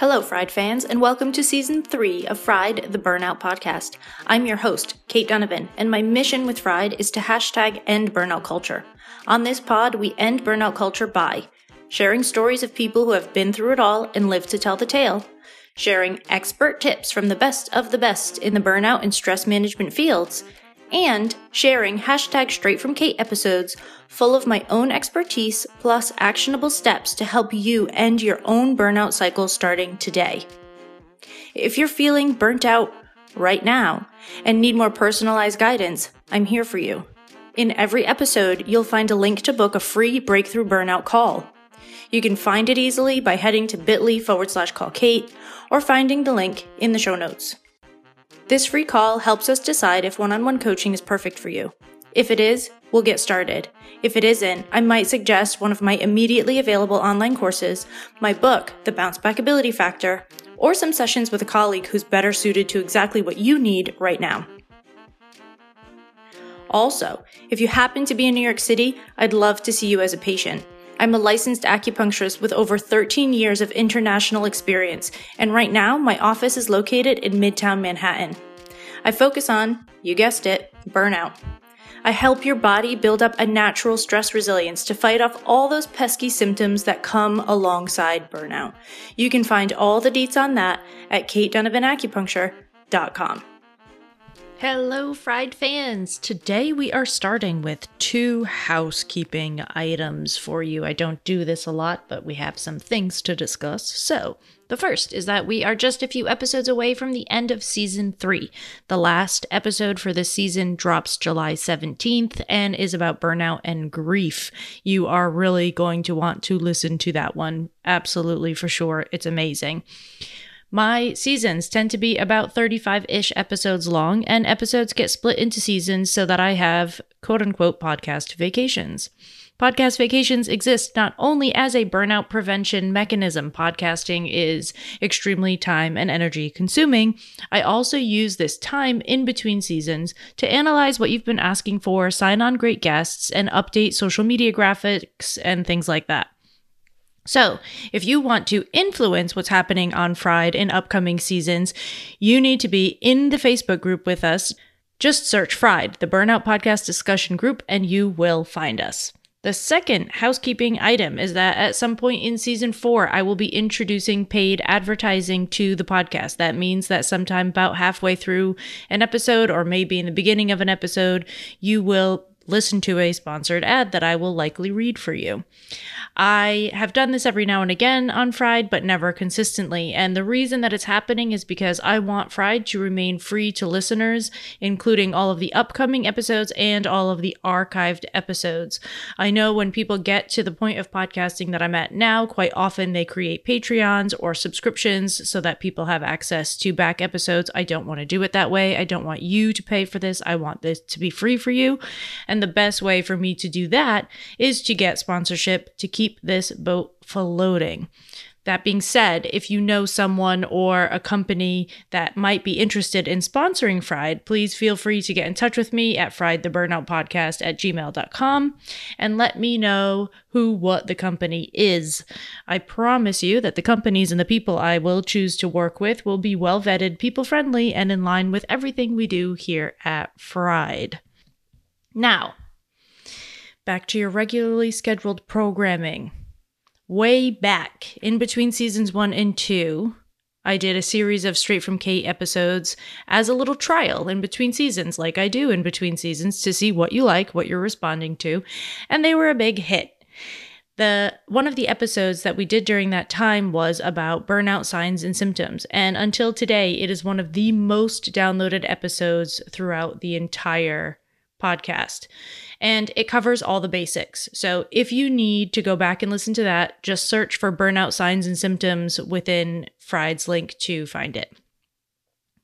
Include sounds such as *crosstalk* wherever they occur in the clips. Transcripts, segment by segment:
Hello, Fried fans, and welcome to season three of Fried, the Burnout Podcast. I'm your host, Kate Donovan, and my mission with Fried is to hashtag end burnout culture. On this pod, we end burnout culture by sharing stories of people who have been through it all and lived to tell the tale, sharing expert tips from the best of the best in the burnout and stress management fields, and sharing hashtag straight from Kate episodes full of my own expertise plus actionable steps to help you end your own burnout cycle starting today. If you're feeling burnt out right now and need more personalized guidance, I'm here for you. In every episode, you'll find a link to book a free breakthrough burnout call. You can find it easily by heading to bit.ly forward slash call Kate or finding the link in the show notes. This free call helps us decide if one on one coaching is perfect for you. If it is, we'll get started. If it isn't, I might suggest one of my immediately available online courses, my book, The Bounce Back Ability Factor, or some sessions with a colleague who's better suited to exactly what you need right now. Also, if you happen to be in New York City, I'd love to see you as a patient. I'm a licensed acupuncturist with over 13 years of international experience, and right now my office is located in Midtown Manhattan. I focus on, you guessed it, burnout. I help your body build up a natural stress resilience to fight off all those pesky symptoms that come alongside burnout. You can find all the deets on that at katedonovanacupuncture.com. Hello, Fried fans! Today we are starting with two housekeeping items for you. I don't do this a lot, but we have some things to discuss. So, the first is that we are just a few episodes away from the end of season three. The last episode for this season drops July 17th and is about burnout and grief. You are really going to want to listen to that one. Absolutely, for sure. It's amazing. My seasons tend to be about 35 ish episodes long, and episodes get split into seasons so that I have quote unquote podcast vacations. Podcast vacations exist not only as a burnout prevention mechanism, podcasting is extremely time and energy consuming. I also use this time in between seasons to analyze what you've been asking for, sign on great guests, and update social media graphics and things like that. So, if you want to influence what's happening on Fried in upcoming seasons, you need to be in the Facebook group with us. Just search Fried, the Burnout Podcast discussion group, and you will find us. The second housekeeping item is that at some point in season four, I will be introducing paid advertising to the podcast. That means that sometime about halfway through an episode, or maybe in the beginning of an episode, you will listen to a sponsored ad that I will likely read for you. I have done this every now and again on Fried, but never consistently. And the reason that it's happening is because I want Fried to remain free to listeners, including all of the upcoming episodes and all of the archived episodes. I know when people get to the point of podcasting that I'm at now, quite often they create Patreons or subscriptions so that people have access to back episodes. I don't want to do it that way. I don't want you to pay for this. I want this to be free for you. And the best way for me to do that is to get sponsorship to keep this boat floating. That being said, if you know someone or a company that might be interested in sponsoring Fried, please feel free to get in touch with me at friedtheburnoutpodcast at gmail.com and let me know who, what the company is. I promise you that the companies and the people I will choose to work with will be well vetted, people friendly, and in line with everything we do here at Fried. Now, back to your regularly scheduled programming. Way back in between seasons one and two, I did a series of Straight from Kate episodes as a little trial in between seasons, like I do in between seasons, to see what you like, what you're responding to, and they were a big hit. The one of the episodes that we did during that time was about burnout signs and symptoms, and until today, it is one of the most downloaded episodes throughout the entire podcast. And it covers all the basics. So if you need to go back and listen to that, just search for burnout signs and symptoms within Fried's link to find it.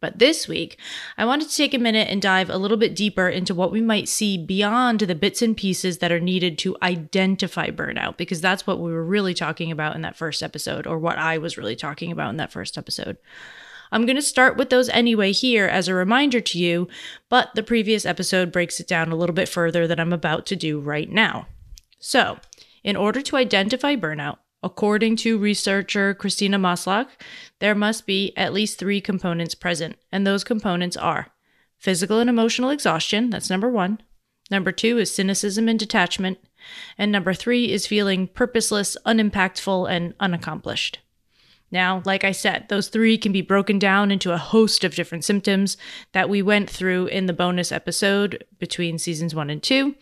But this week, I wanted to take a minute and dive a little bit deeper into what we might see beyond the bits and pieces that are needed to identify burnout, because that's what we were really talking about in that first episode, or what I was really talking about in that first episode. I'm going to start with those anyway here as a reminder to you, but the previous episode breaks it down a little bit further than I'm about to do right now. So, in order to identify burnout, According to researcher Christina Maslach, there must be at least three components present, and those components are physical and emotional exhaustion, that's number one. Number two is cynicism and detachment. And number three is feeling purposeless, unimpactful, and unaccomplished. Now, like I said, those three can be broken down into a host of different symptoms that we went through in the bonus episode between seasons one and two.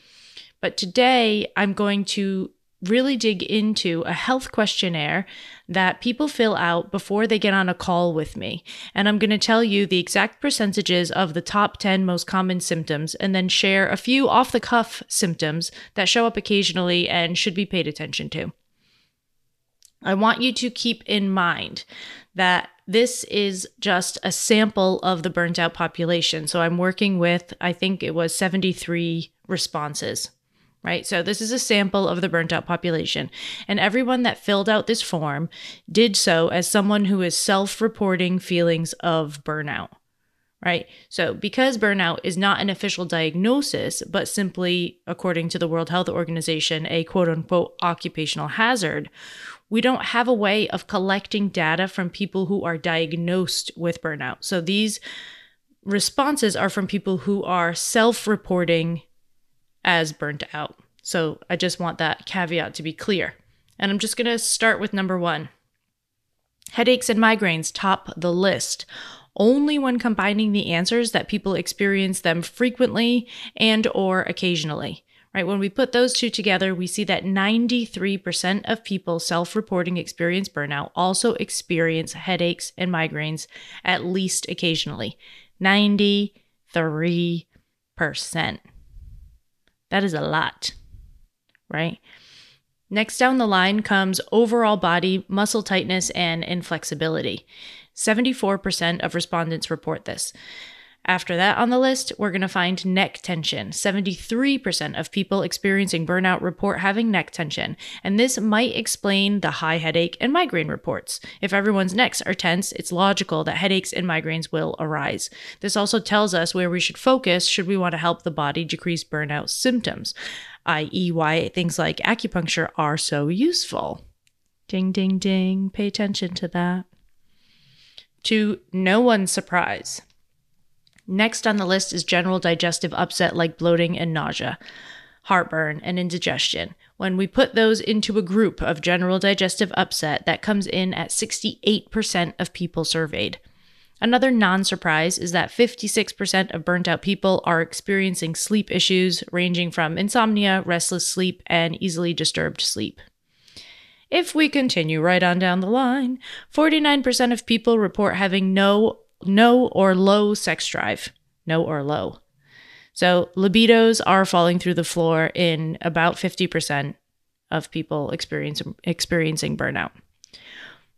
But today I'm going to really dig into a health questionnaire that people fill out before they get on a call with me. And I'm going to tell you the exact percentages of the top 10 most common symptoms and then share a few off the cuff symptoms that show up occasionally and should be paid attention to. I want you to keep in mind that this is just a sample of the burnt out population. So I'm working with, I think it was 73 responses right? So this is a sample of the burnt out population. And everyone that filled out this form did so as someone who is self reporting feelings of burnout, right? So because burnout is not an official diagnosis, but simply, according to the World Health Organization, a quote unquote occupational hazard, we don't have a way of collecting data from people who are diagnosed with burnout. So these responses are from people who are self reporting as burnt out. So I just want that caveat to be clear. And I'm just going to start with number one. Headaches and migraines top the list only when combining the answers that people experience them frequently and or occasionally right when we put those two together we see that 93% of people self-reporting experience burnout also experience headaches and migraines at least occasionally 93% that is a lot, right? Next down the line comes overall body muscle tightness and inflexibility. 74% of respondents report this. After that on the list, we're going to find neck tension. 73% of people experiencing burnout report having neck tension, and this might explain the high headache and migraine reports. If everyone's necks are tense, it's logical that headaches and migraines will arise. This also tells us where we should focus should we want to help the body decrease burnout symptoms, i.e., why things like acupuncture are so useful. Ding, ding, ding. Pay attention to that. To no one's surprise, Next on the list is general digestive upset like bloating and nausea, heartburn, and indigestion. When we put those into a group of general digestive upset, that comes in at 68% of people surveyed. Another non surprise is that 56% of burnt out people are experiencing sleep issues ranging from insomnia, restless sleep, and easily disturbed sleep. If we continue right on down the line, 49% of people report having no no or low sex drive. No or low. So libidos are falling through the floor in about 50% of people experiencing burnout.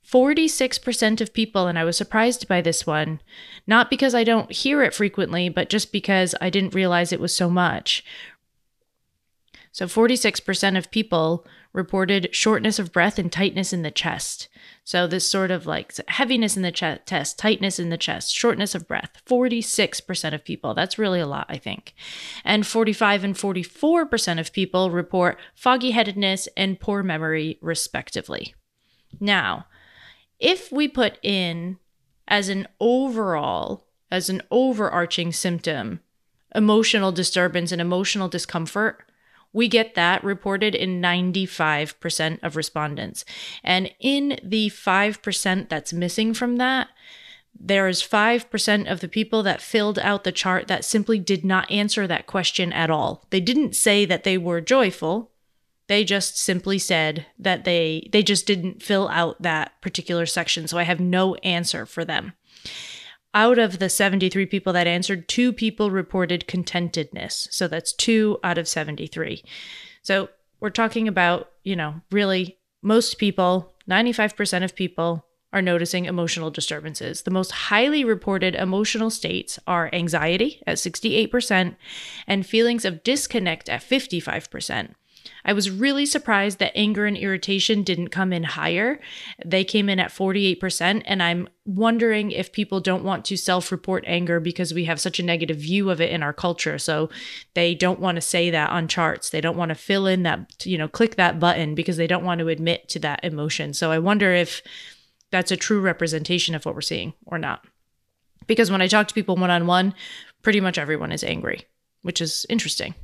46% of people, and I was surprised by this one, not because I don't hear it frequently, but just because I didn't realize it was so much. So 46% of people reported shortness of breath and tightness in the chest. So this sort of like heaviness in the chest, tightness in the chest, shortness of breath. 46% of people. That's really a lot, I think. And 45 and 44% of people report foggy headedness and poor memory, respectively. Now, if we put in as an overall, as an overarching symptom, emotional disturbance and emotional discomfort, we get that reported in 95% of respondents. And in the 5% that's missing from that, there is 5% of the people that filled out the chart that simply did not answer that question at all. They didn't say that they were joyful. They just simply said that they they just didn't fill out that particular section. So I have no answer for them out of the 73 people that answered, two people reported contentedness. So that's two out of 73. So we're talking about, you know, really most people, 95% of people are noticing emotional disturbances. The most highly reported emotional states are anxiety at 68% and feelings of disconnect at 55%. I was really surprised that anger and irritation didn't come in higher. They came in at 48%. And I'm wondering if people don't want to self report anger because we have such a negative view of it in our culture. So they don't want to say that on charts. They don't want to fill in that, you know, click that button because they don't want to admit to that emotion. So I wonder if that's a true representation of what we're seeing or not. Because when I talk to people one on one, pretty much everyone is angry, which is interesting.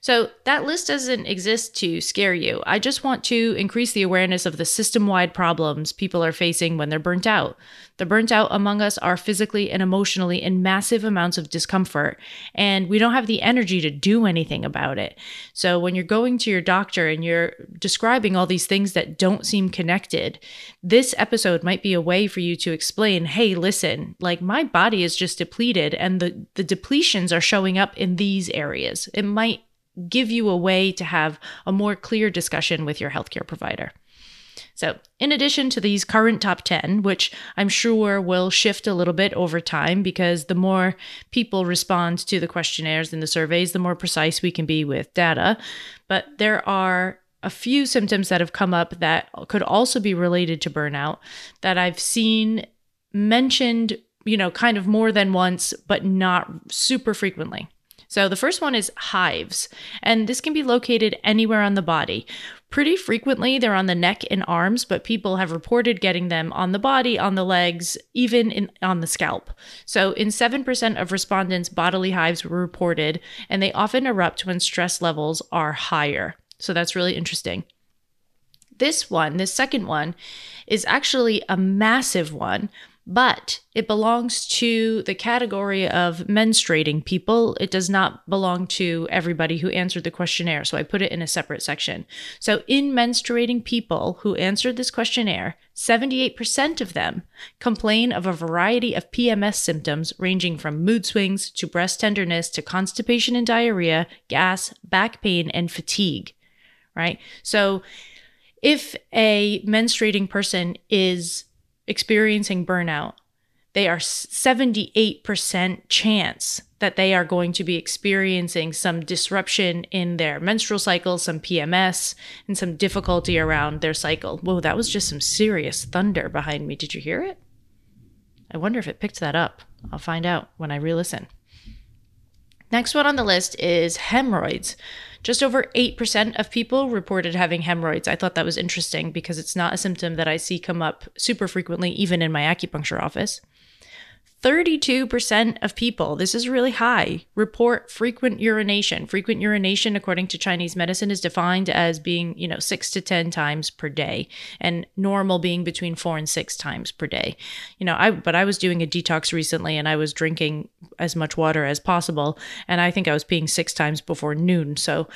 So that list doesn't exist to scare you. I just want to increase the awareness of the system wide problems people are facing when they're burnt out. The burnt out among us are physically and emotionally in massive amounts of discomfort, and we don't have the energy to do anything about it. So when you're going to your doctor and you're describing all these things that don't seem connected, this episode might be a way for you to explain hey, listen, like my body is just depleted, and the, the depletions are showing up in these areas. It might give you a way to have a more clear discussion with your healthcare provider. So, in addition to these current top 10, which I'm sure will shift a little bit over time because the more people respond to the questionnaires and the surveys, the more precise we can be with data, but there are a few symptoms that have come up that could also be related to burnout that I've seen mentioned, you know, kind of more than once, but not super frequently. So the first one is hives, and this can be located anywhere on the body. Pretty frequently, they're on the neck and arms, but people have reported getting them on the body, on the legs, even in, on the scalp. So, in 7% of respondents, bodily hives were reported, and they often erupt when stress levels are higher. So, that's really interesting. This one, this second one, is actually a massive one, but it belongs to the category of menstruating people. It does not belong to everybody who answered the questionnaire. So I put it in a separate section. So, in menstruating people who answered this questionnaire, 78% of them complain of a variety of PMS symptoms ranging from mood swings to breast tenderness to constipation and diarrhea, gas, back pain, and fatigue. Right? So, if a menstruating person is experiencing burnout, they are 78% chance that they are going to be experiencing some disruption in their menstrual cycle, some PMS, and some difficulty around their cycle. Whoa, that was just some serious thunder behind me. Did you hear it? I wonder if it picked that up. I'll find out when I re listen. Next one on the list is hemorrhoids. Just over 8% of people reported having hemorrhoids. I thought that was interesting because it's not a symptom that I see come up super frequently, even in my acupuncture office. 32% of people, this is really high, report frequent urination. Frequent urination, according to Chinese medicine, is defined as being, you know, six to 10 times per day, and normal being between four and six times per day. You know, I, but I was doing a detox recently and I was drinking as much water as possible, and I think I was peeing six times before noon. So,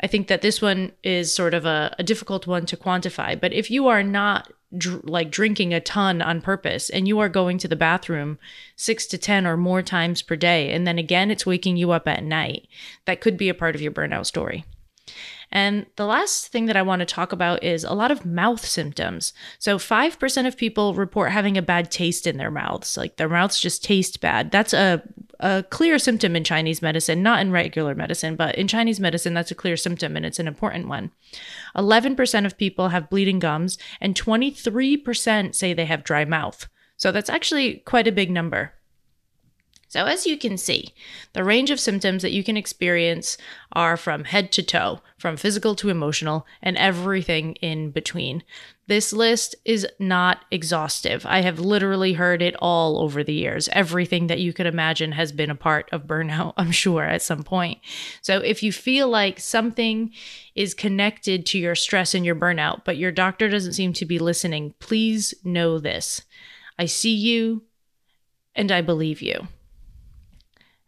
I think that this one is sort of a, a difficult one to quantify. But if you are not dr- like drinking a ton on purpose and you are going to the bathroom six to 10 or more times per day, and then again, it's waking you up at night, that could be a part of your burnout story. And the last thing that I want to talk about is a lot of mouth symptoms. So 5% of people report having a bad taste in their mouths, like their mouths just taste bad. That's a a clear symptom in Chinese medicine, not in regular medicine, but in Chinese medicine, that's a clear symptom and it's an important one. 11% of people have bleeding gums, and 23% say they have dry mouth. So that's actually quite a big number. So, as you can see, the range of symptoms that you can experience are from head to toe, from physical to emotional, and everything in between. This list is not exhaustive. I have literally heard it all over the years. Everything that you could imagine has been a part of burnout, *laughs* I'm sure, at some point. So, if you feel like something is connected to your stress and your burnout, but your doctor doesn't seem to be listening, please know this. I see you and I believe you.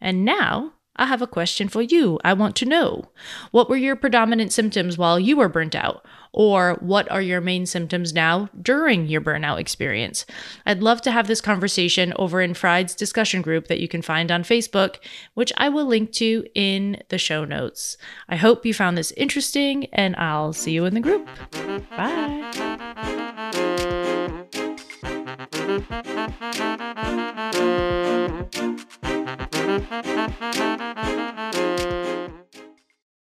And now I have a question for you. I want to know what were your predominant symptoms while you were burnt out? Or what are your main symptoms now during your burnout experience? I'd love to have this conversation over in Fried's discussion group that you can find on Facebook, which I will link to in the show notes. I hope you found this interesting, and I'll see you in the group. Bye. Thank you.